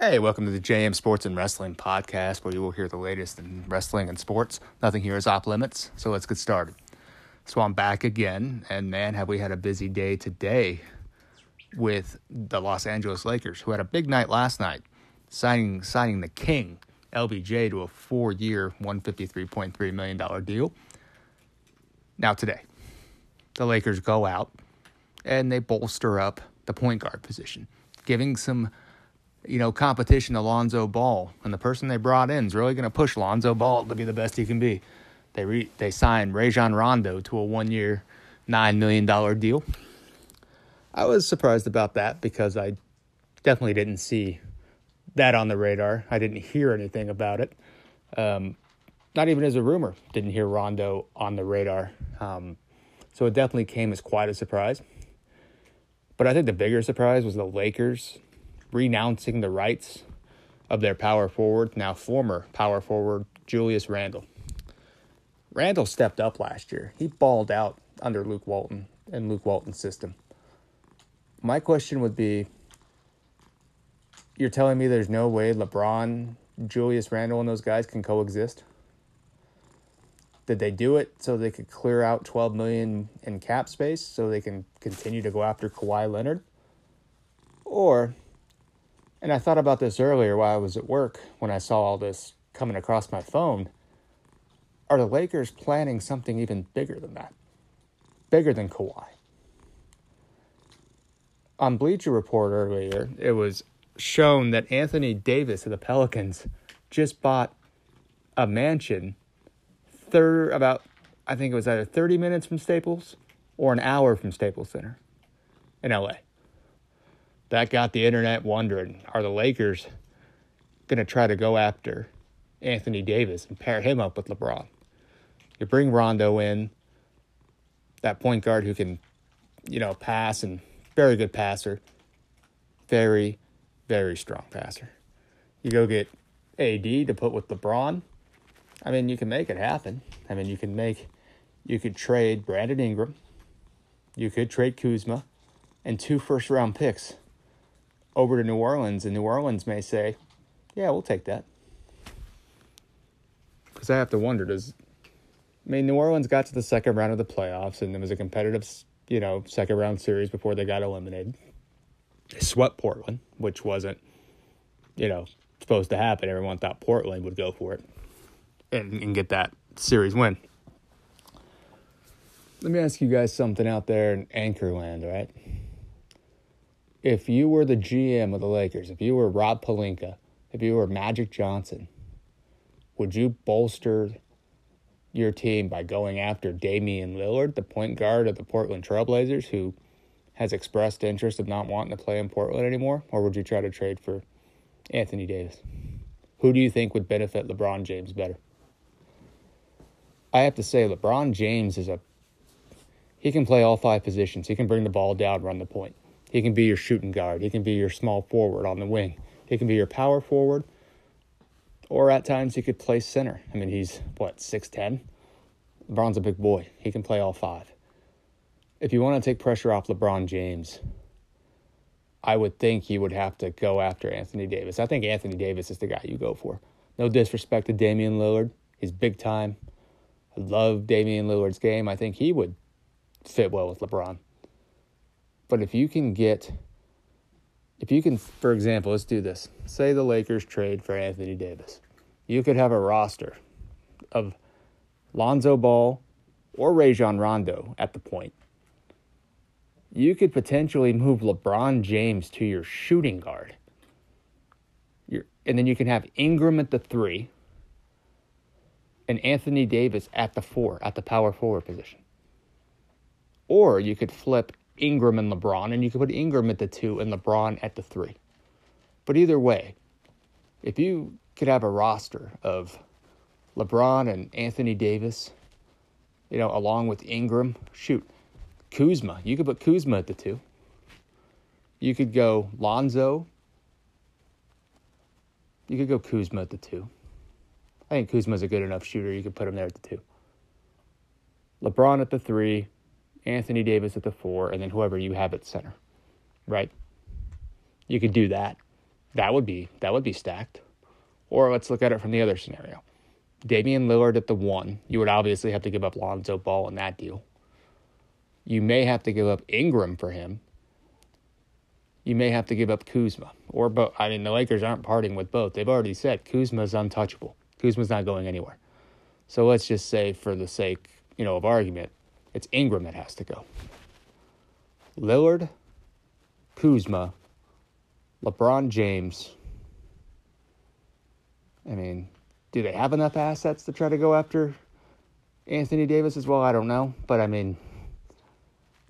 Hey, welcome to the JM Sports and Wrestling podcast, where you will hear the latest in wrestling and sports. Nothing here is off limits, so let's get started. So I'm back again, and man, have we had a busy day today with the Los Angeles Lakers, who had a big night last night, signing signing the King LBJ to a four-year, one fifty-three point three million dollar deal. Now today, the Lakers go out and they bolster up the point guard position, giving some you know, competition to Lonzo Ball, and the person they brought in is really going to push Lonzo Ball to be the best he can be. They re- they signed Rajon Rondo to a one year, nine million dollar deal. I was surprised about that because I definitely didn't see that on the radar. I didn't hear anything about it. Um, not even as a rumor. Didn't hear Rondo on the radar. Um, so it definitely came as quite a surprise. But I think the bigger surprise was the Lakers renouncing the rights of their power forward, now former power forward, Julius Randle. Randle stepped up last year. He balled out under Luke Walton and Luke Walton's system. My question would be you're telling me there's no way LeBron, Julius Randle, and those guys can coexist? Did they do it so they could clear out 12 million in cap space so they can continue to go after Kawhi Leonard? Or and I thought about this earlier while I was at work when I saw all this coming across my phone. Are the Lakers planning something even bigger than that? Bigger than Kawhi? On Bleacher Report earlier, it was shown that Anthony Davis of the Pelicans just bought a mansion third about I think it was either 30 minutes from Staples or an hour from Staples Center in LA that got the internet wondering are the Lakers going to try to go after Anthony Davis and pair him up with LeBron? You bring Rondo in, that point guard who can, you know, pass and very good passer, very, very strong passer. You go get AD to put with LeBron. I mean, you can make it happen. I mean, you can make, you could trade Brandon Ingram, you could trade Kuzma, and two first round picks over to New Orleans, and New Orleans may say, "Yeah, we'll take that." Because I have to wonder, does I mean New Orleans got to the second round of the playoffs, and it was a competitive, you know, second round series before they got eliminated. They swept Portland, which wasn't, you know, supposed to happen. Everyone thought Portland would go for it and, and get that series win. Let me ask you guys something out there in Anchorland, right? If you were the GM of the Lakers, if you were Rob Pelinka, if you were Magic Johnson, would you bolster your team by going after Damian Lillard, the point guard of the Portland Trailblazers, who has expressed interest of not wanting to play in Portland anymore? Or would you try to trade for Anthony Davis? Who do you think would benefit LeBron James better? I have to say, LeBron James is a. He can play all five positions. He can bring the ball down, run the point. He can be your shooting guard. He can be your small forward on the wing. He can be your power forward. Or at times he could play center. I mean, he's what, 6'10? LeBron's a big boy. He can play all five. If you want to take pressure off LeBron James, I would think he would have to go after Anthony Davis. I think Anthony Davis is the guy you go for. No disrespect to Damian Lillard. He's big time. I love Damian Lillard's game. I think he would fit well with LeBron. But if you can get, if you can, for example, let's do this. Say the Lakers trade for Anthony Davis. You could have a roster of Lonzo Ball or Rajon Rondo at the point. You could potentially move LeBron James to your shooting guard. You're, and then you can have Ingram at the three and Anthony Davis at the four, at the power forward position. Or you could flip Ingram and LeBron, and you could put Ingram at the two and LeBron at the three. But either way, if you could have a roster of LeBron and Anthony Davis, you know, along with Ingram, shoot, Kuzma, you could put Kuzma at the two. You could go Lonzo. You could go Kuzma at the two. I think Kuzma's a good enough shooter. You could put him there at the two. LeBron at the three, Anthony Davis at the four, and then whoever you have at center, right? You could do that. That would be that would be stacked. Or let's look at it from the other scenario. Damian Lillard at the one. You would obviously have to give up Lonzo Ball in that deal. You may have to give up Ingram for him. You may have to give up Kuzma or both. I mean, the Lakers aren't parting with both. They've already said Kuzma's untouchable. Kuzma's not going anywhere. So let's just say, for the sake, you know, of argument, it's Ingram that has to go. Lillard, Kuzma, LeBron James. I mean, do they have enough assets to try to go after Anthony Davis as well? I don't know. But I mean,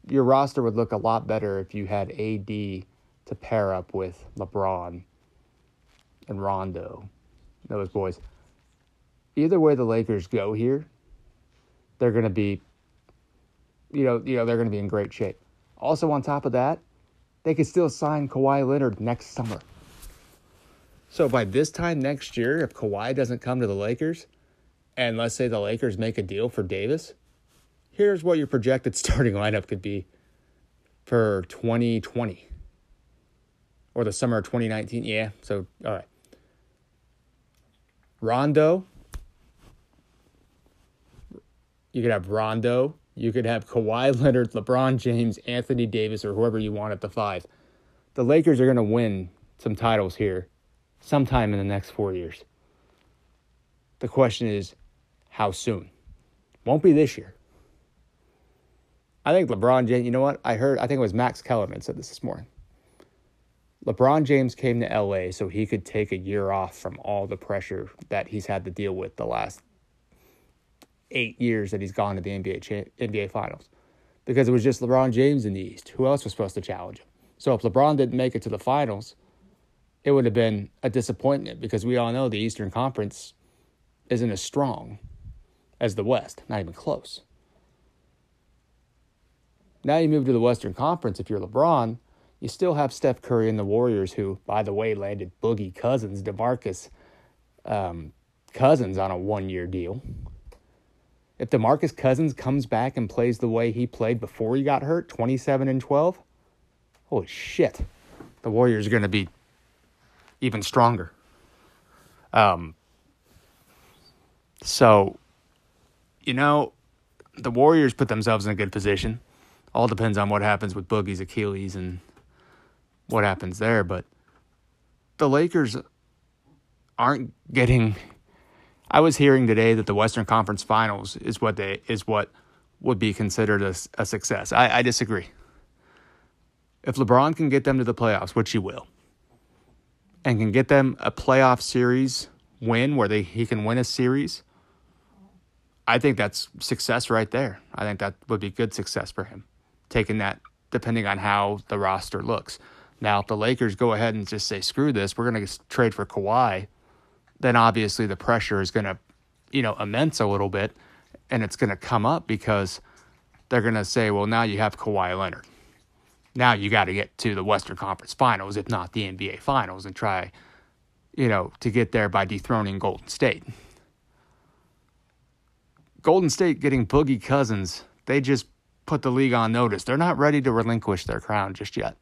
your roster would look a lot better if you had AD to pair up with LeBron and Rondo, those boys. Either way the Lakers go here, they're going to be you know, you know they're going to be in great shape. Also on top of that, they could still sign Kawhi Leonard next summer. So by this time next year, if Kawhi doesn't come to the Lakers, and let's say the Lakers make a deal for Davis, here's what your projected starting lineup could be for 2020 or the summer of 2019. Yeah, so all right. Rondo. You could have Rondo. You could have Kawhi Leonard, LeBron James, Anthony Davis, or whoever you want at the five. The Lakers are going to win some titles here sometime in the next four years. The question is, how soon? Won't be this year. I think LeBron James, you know what? I heard, I think it was Max Kellerman said this this morning. LeBron James came to LA so he could take a year off from all the pressure that he's had to deal with the last eight years that he's gone to the NBA NBA Finals, because it was just LeBron James in the East. Who else was supposed to challenge him? So if LeBron didn't make it to the finals, it would have been a disappointment because we all know the Eastern Conference isn't as strong as the West, not even close. Now you move to the Western Conference. If you're LeBron, you still have Steph Curry and the Warriors, who, by the way, landed Boogie Cousins, DeMarcus um, Cousins on a one year deal. If DeMarcus Cousins comes back and plays the way he played before he got hurt, 27 and 12, holy shit. The Warriors are going to be even stronger. Um, so, you know, the Warriors put themselves in a good position. All depends on what happens with Boogie's Achilles and what happens there. But the Lakers aren't getting I was hearing today that the Western Conference Finals is what they is what would be considered a, a success. I, I disagree. If LeBron can get them to the playoffs, which he will, and can get them a playoff series win where they he can win a series, I think that's success right there. I think that would be good success for him, taking that depending on how the roster looks. Now, if the Lakers go ahead and just say, screw this, we're going to trade for Kawhi then obviously the pressure is going to, you know, immense a little bit and it's going to come up because they're going to say, well, now you have Kawhi Leonard. Now you got to get to the Western Conference Finals, if not the NBA Finals, and try, you know, to get there by dethroning Golden State. Golden State getting Boogie Cousins, they just put the league on notice. They're not ready to relinquish their crown just yet.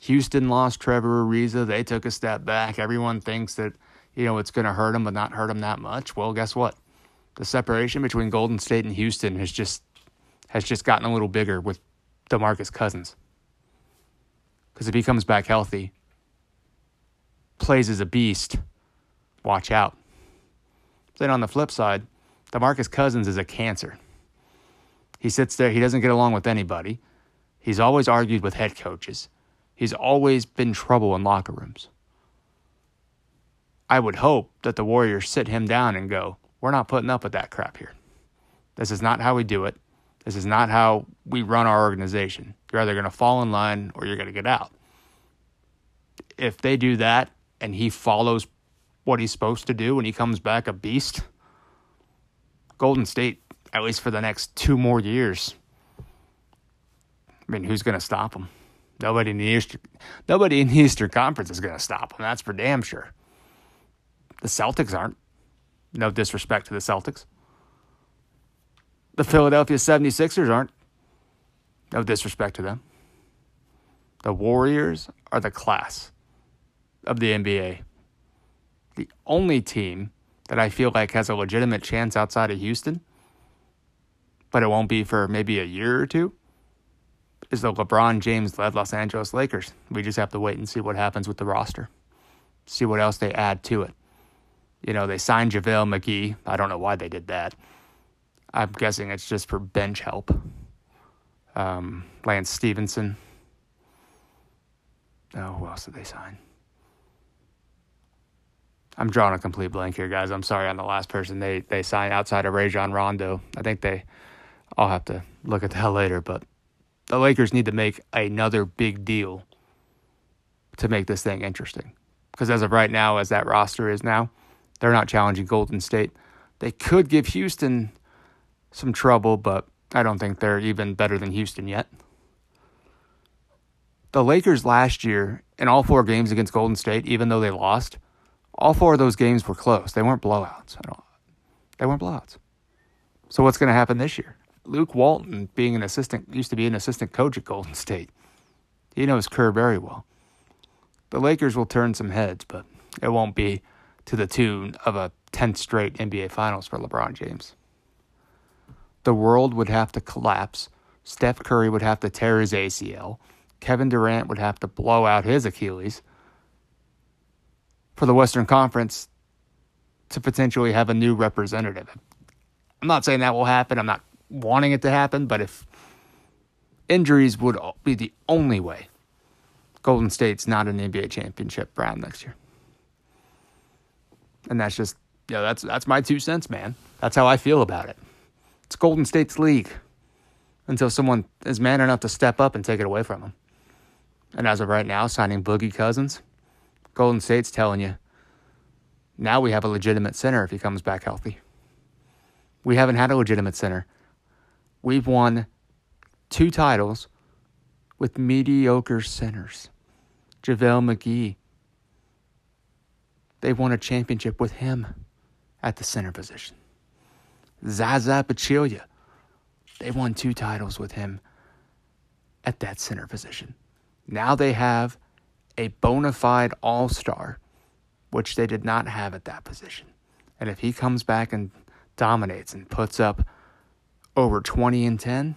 Houston lost Trevor Ariza. They took a step back. Everyone thinks that you know, it's going to hurt them, but not hurt them that much. Well, guess what? The separation between Golden State and Houston has just has just gotten a little bigger with DeMarcus Cousins. Because if he comes back healthy, plays as a beast, watch out. Then on the flip side, DeMarcus Cousins is a cancer. He sits there, he doesn't get along with anybody. He's always argued with head coaches. He's always been trouble in locker rooms. I would hope that the Warriors sit him down and go, We're not putting up with that crap here. This is not how we do it. This is not how we run our organization. You're either going to fall in line or you're going to get out. If they do that and he follows what he's supposed to do when he comes back a beast, Golden State, at least for the next two more years, I mean, who's going to stop him? Nobody in the Eastern, nobody in the Eastern Conference is going to stop him. That's for damn sure. The Celtics aren't. No disrespect to the Celtics. The Philadelphia 76ers aren't. No disrespect to them. The Warriors are the class. of the NBA. The only team that I feel like has a legitimate chance outside of Houston, but it won't be for maybe a year or two, is the LeBron James led Los Angeles Lakers. We just have to wait and see what happens with the roster, see what else they add to it. You know, they signed JaVale McGee. I don't know why they did that. I'm guessing it's just for bench help. Um, Lance Stephenson. Oh, who else did they sign? I'm drawing a complete blank here, guys. I'm sorry on the last person they they signed outside of Rajon Rondo. I think they. I'll have to look at that later, but the Lakers need to make another big deal to make this thing interesting. Because as of right now, as that roster is now, they're not challenging Golden State. They could give Houston some trouble, but I don't think they're even better than Houston yet. The Lakers last year, in all four games against Golden State, even though they lost, all four of those games were close. They weren't blowouts. I don't, they weren't blowouts. So what's going to happen this year? Luke Walton, being an assistant, used to be an assistant coach at Golden State. He knows Kerr very well. The Lakers will turn some heads, but it won't be to the tune of a 10th straight NBA Finals for LeBron James. The world would have to collapse. Steph Curry would have to tear his ACL. Kevin Durant would have to blow out his Achilles for the Western Conference to potentially have a new representative. I'm not saying that will happen. I'm not wanting it to happen, but if injuries would be the only way, Golden State's not an NBA championship round next year. And that's just, yeah, that's that's my two cents, man. That's how I feel about it. It's Golden State's league until someone is man enough to step up and take it away from them. And as of right now, signing Boogie Cousins, Golden State's telling you now we have a legitimate center if he comes back healthy. We haven't had a legitimate center. We've won two titles with mediocre centers. JaVale McGee. They won a championship with him at the center position. Zaza Pachulia. They won two titles with him at that center position. Now they have a bona fide all star, which they did not have at that position. And if he comes back and dominates and puts up over 20 and 10,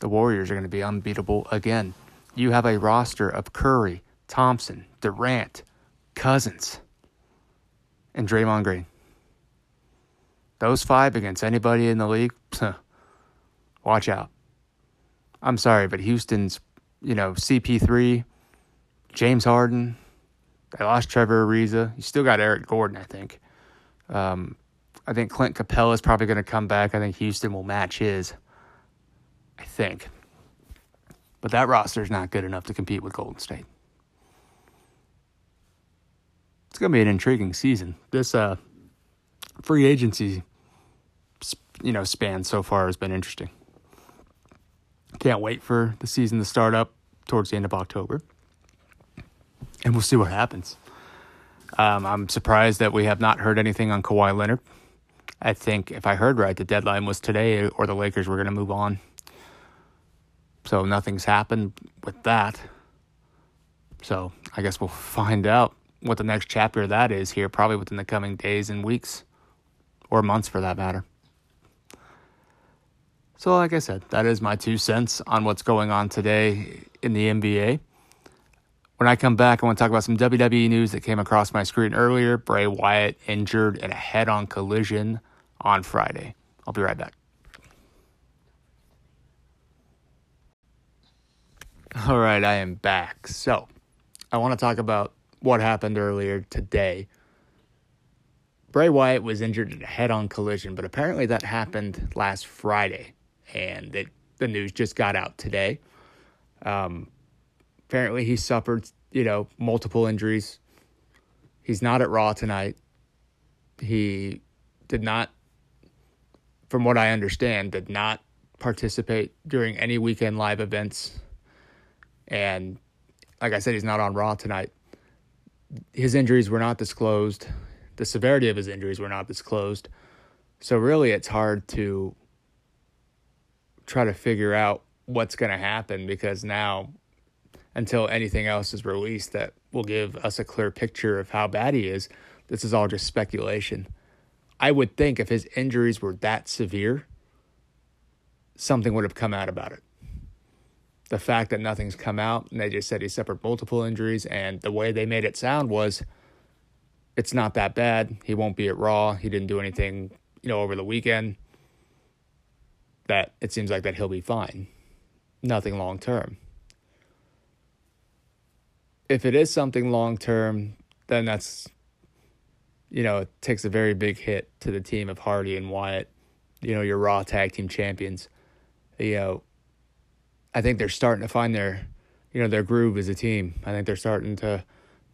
the Warriors are going to be unbeatable again. You have a roster of Curry, Thompson, Durant, Cousins, and Draymond Green. Those five against anybody in the league, watch out. I'm sorry, but Houston's, you know, CP3, James Harden. They lost Trevor Ariza. You still got Eric Gordon, I think. Um, I think Clint Capela is probably going to come back. I think Houston will match his. I think. But that roster is not good enough to compete with Golden State. It's going to be an intriguing season. This uh, free agency, you know, span so far has been interesting. Can't wait for the season to start up towards the end of October and we'll see what happens. Um, I'm surprised that we have not heard anything on Kawhi Leonard. I think if I heard right, the deadline was today, or the Lakers were going to move on. So nothing's happened with that. So I guess we'll find out what the next chapter of that is here, probably within the coming days and weeks, or months for that matter. So, like I said, that is my two cents on what's going on today in the NBA. When I come back, I want to talk about some WWE news that came across my screen earlier. Bray Wyatt injured in a head on collision on Friday. I'll be right back. All right, I am back. So, I want to talk about what happened earlier today. Bray Wyatt was injured in a head on collision, but apparently that happened last Friday, and it, the news just got out today. Um, apparently he suffered, you know, multiple injuries. He's not at Raw tonight. He did not, from what I understand, did not participate during any weekend live events. And like I said, he's not on Raw tonight. His injuries were not disclosed. The severity of his injuries were not disclosed. So really, it's hard to try to figure out what's going to happen because now until anything else is released that will give us a clear picture of how bad he is. This is all just speculation. I would think if his injuries were that severe, something would have come out about it. The fact that nothing's come out and they just said he suffered multiple injuries, and the way they made it sound was it's not that bad. He won't be at Raw. He didn't do anything, you know, over the weekend. That it seems like that he'll be fine. Nothing long term. If it is something long term, then that's you know, it takes a very big hit to the team of Hardy and Wyatt, you know, your Raw tag team champions. You know, I think they're starting to find their, you know, their groove as a team. I think they're starting to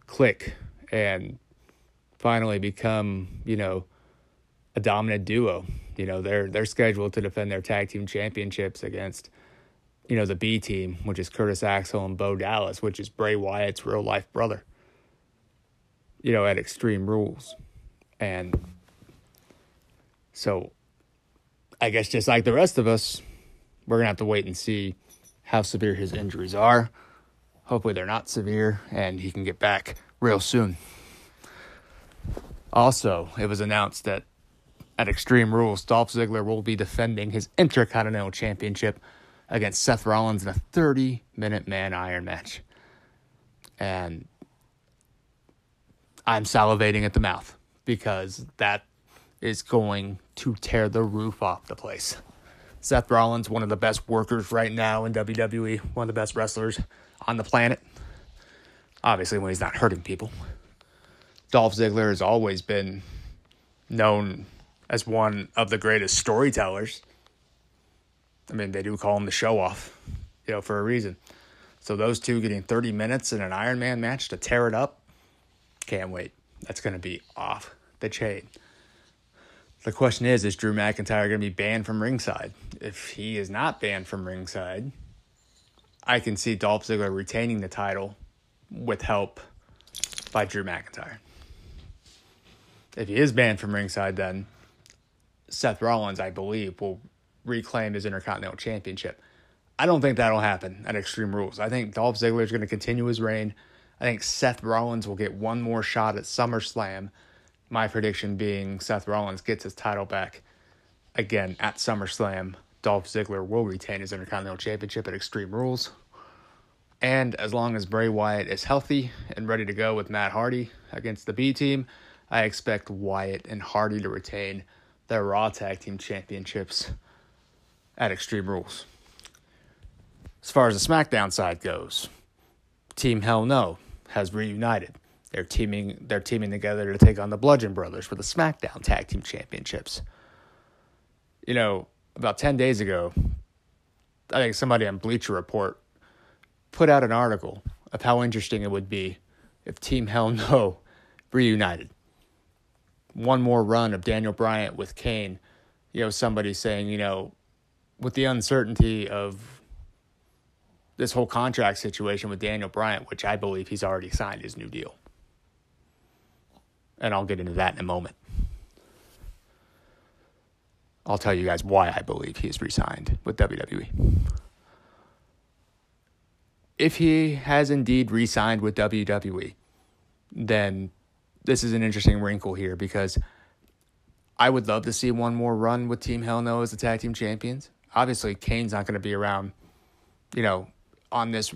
click and finally become, you know, a dominant duo. You know, they're they're scheduled to defend their tag team championships against, you know, the B team, which is Curtis Axel and Bo Dallas, which is Bray Wyatt's real life brother. You know, at Extreme Rules. And so I guess just like the rest of us, we're to have to wait and see how severe his injuries are. Hopefully, they're not severe and he can get back real soon. Also, it was announced that at Extreme Rules, Dolph Ziggler will be defending his Intercontinental Championship against Seth Rollins in a 30 minute man iron match. And I'm salivating at the mouth because that is going to tear the roof off the place. Seth Rollins, one of the best workers right now in WWE, one of the best wrestlers on the planet. Obviously, when he's not hurting people. Dolph Ziggler has always been known as one of the greatest storytellers. I mean, they do call him the show off, you know, for a reason. So those two getting 30 minutes in an Iron Man match to tear it up, can't wait. That's going to be off the chain. The question is Is Drew McIntyre going to be banned from ringside? If he is not banned from ringside, I can see Dolph Ziggler retaining the title with help by Drew McIntyre. If he is banned from ringside, then Seth Rollins, I believe, will reclaim his Intercontinental Championship. I don't think that'll happen at Extreme Rules. I think Dolph Ziggler is going to continue his reign. I think Seth Rollins will get one more shot at SummerSlam. My prediction being Seth Rollins gets his title back again at SummerSlam. Dolph Ziggler will retain his Intercontinental Championship at Extreme Rules. And as long as Bray Wyatt is healthy and ready to go with Matt Hardy against the B team, I expect Wyatt and Hardy to retain their Raw Tag Team Championships at Extreme Rules. As far as the SmackDown side goes, Team Hell No has reunited. They're teaming they're teaming together to take on the Bludgeon Brothers for the SmackDown Tag Team Championships. You know, about 10 days ago, I think somebody on Bleacher Report put out an article of how interesting it would be if Team Hell No reunited. One more run of Daniel Bryan with Kane. You know, somebody saying, you know, with the uncertainty of this whole contract situation with Daniel Bryan, which I believe he's already signed his new deal. And I'll get into that in a moment. I'll tell you guys why I believe he is re signed with WWE. If he has indeed re signed with WWE, then this is an interesting wrinkle here because I would love to see one more run with Team Hell No as the tag team champions. Obviously, Kane's not going to be around, you know, on this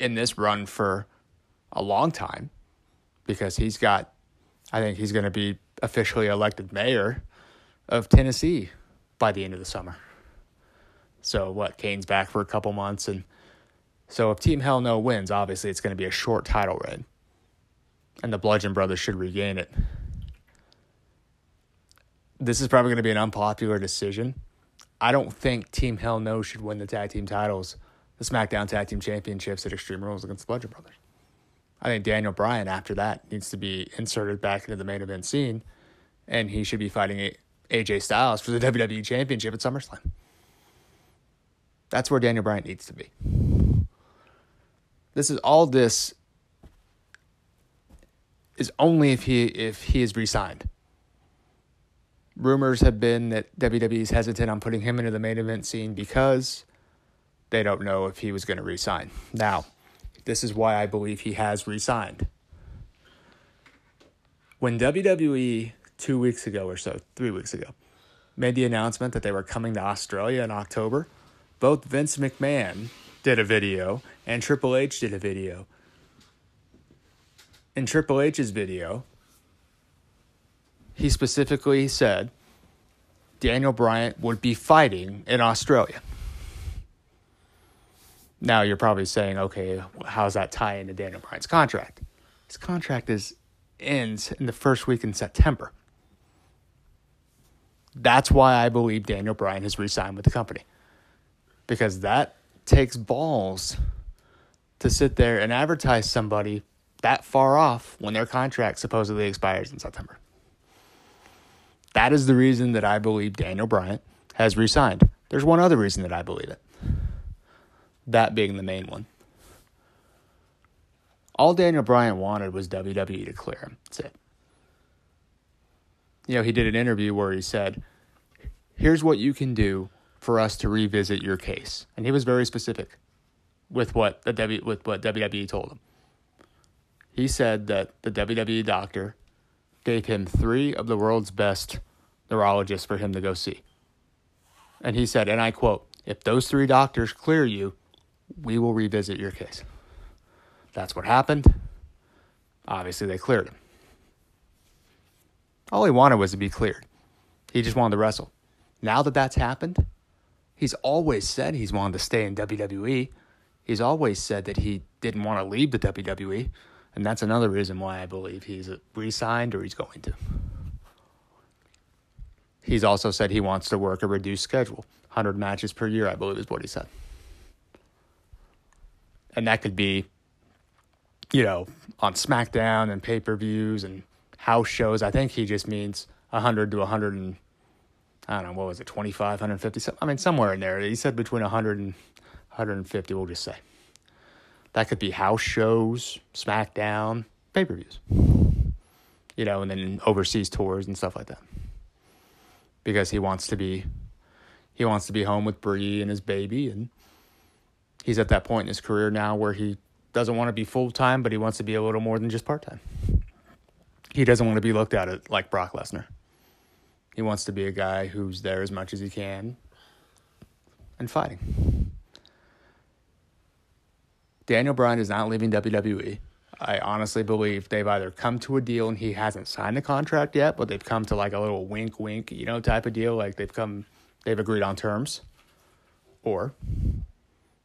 in this run for a long time because he's got I think he's going to be officially elected mayor of Tennessee by the end of the summer. So what Kane's back for a couple months and so if Team Hell No wins, obviously it's going to be a short title reign. And the Bludgeon Brothers should regain it. This is probably going to be an unpopular decision. I don't think Team Hell No should win the tag team titles the SmackDown Tag Team Championships at Extreme Rules against the Bludgeon Brothers. I think Daniel Bryan, after that, needs to be inserted back into the main event scene, and he should be fighting AJ Styles for the WWE Championship at SummerSlam. That's where Daniel Bryan needs to be. This is all this is only if he if he is re-signed. Rumors have been that WWE is hesitant on putting him into the main event scene because they don't know if he was going to resign. Now, this is why I believe he has resigned. When WWE two weeks ago or so, three weeks ago, made the announcement that they were coming to Australia in October, both Vince McMahon did a video and Triple H did a video. In Triple H's video, he specifically said Daniel Bryan would be fighting in Australia. Now you're probably saying, okay, how's that tie into Daniel Bryan's contract? His contract is ends in the first week in September. That's why I believe Daniel Bryan has re-signed with the company. Because that takes balls to sit there and advertise somebody that far off when their contract supposedly expires in September. That is the reason that I believe Daniel Bryan has resigned. There's one other reason that I believe it. That being the main one. All Daniel Bryan wanted was WWE to clear him. That's it. You know, he did an interview where he said, Here's what you can do for us to revisit your case. And he was very specific with what the w, with what WWE told him. He said that the WWE doctor gave him three of the world's best neurologists for him to go see. And he said, and I quote, if those three doctors clear you, we will revisit your case. That's what happened. Obviously, they cleared him. All he wanted was to be cleared. He just wanted to wrestle. Now that that's happened, he's always said he's wanted to stay in WWE. He's always said that he didn't want to leave the WWE. And that's another reason why I believe he's re signed or he's going to. He's also said he wants to work a reduced schedule 100 matches per year, I believe is what he said. And that could be, you know, on SmackDown and pay per views and house shows. I think he just means 100 to 100 and, I don't know, what was it, 25, 150? I mean, somewhere in there. He said between 100 and 150, we'll just say. That could be house shows, SmackDown, pay per views, you know, and then overseas tours and stuff like that. Because he wants to be, he wants to be home with Brie and his baby, and he's at that point in his career now where he doesn't want to be full time, but he wants to be a little more than just part time. He doesn't want to be looked at like Brock Lesnar. He wants to be a guy who's there as much as he can and fighting. Daniel Bryan is not leaving WWE. I honestly believe they've either come to a deal and he hasn't signed the contract yet, but they've come to like a little wink, wink, you know, type of deal. Like they've come, they've agreed on terms, or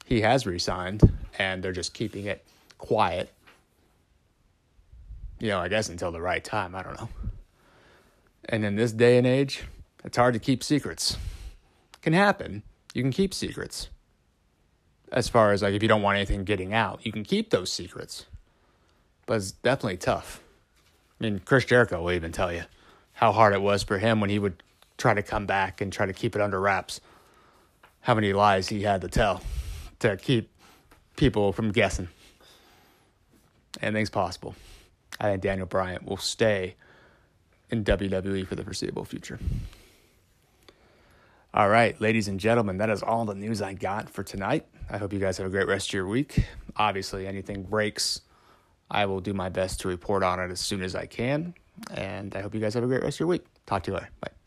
he has resigned and they're just keeping it quiet. You know, I guess until the right time. I don't know. And in this day and age, it's hard to keep secrets. Can happen. You can keep secrets as far as like if you don't want anything getting out, you can keep those secrets. But it's definitely tough. I mean, Chris Jericho will even tell you how hard it was for him when he would try to come back and try to keep it under wraps. How many lies he had to tell to keep people from guessing. Anything's possible. I think Daniel Bryan will stay in WWE for the foreseeable future. All right, ladies and gentlemen, that is all the news I got for tonight. I hope you guys have a great rest of your week. Obviously, anything breaks, I will do my best to report on it as soon as I can. And I hope you guys have a great rest of your week. Talk to you later. Bye.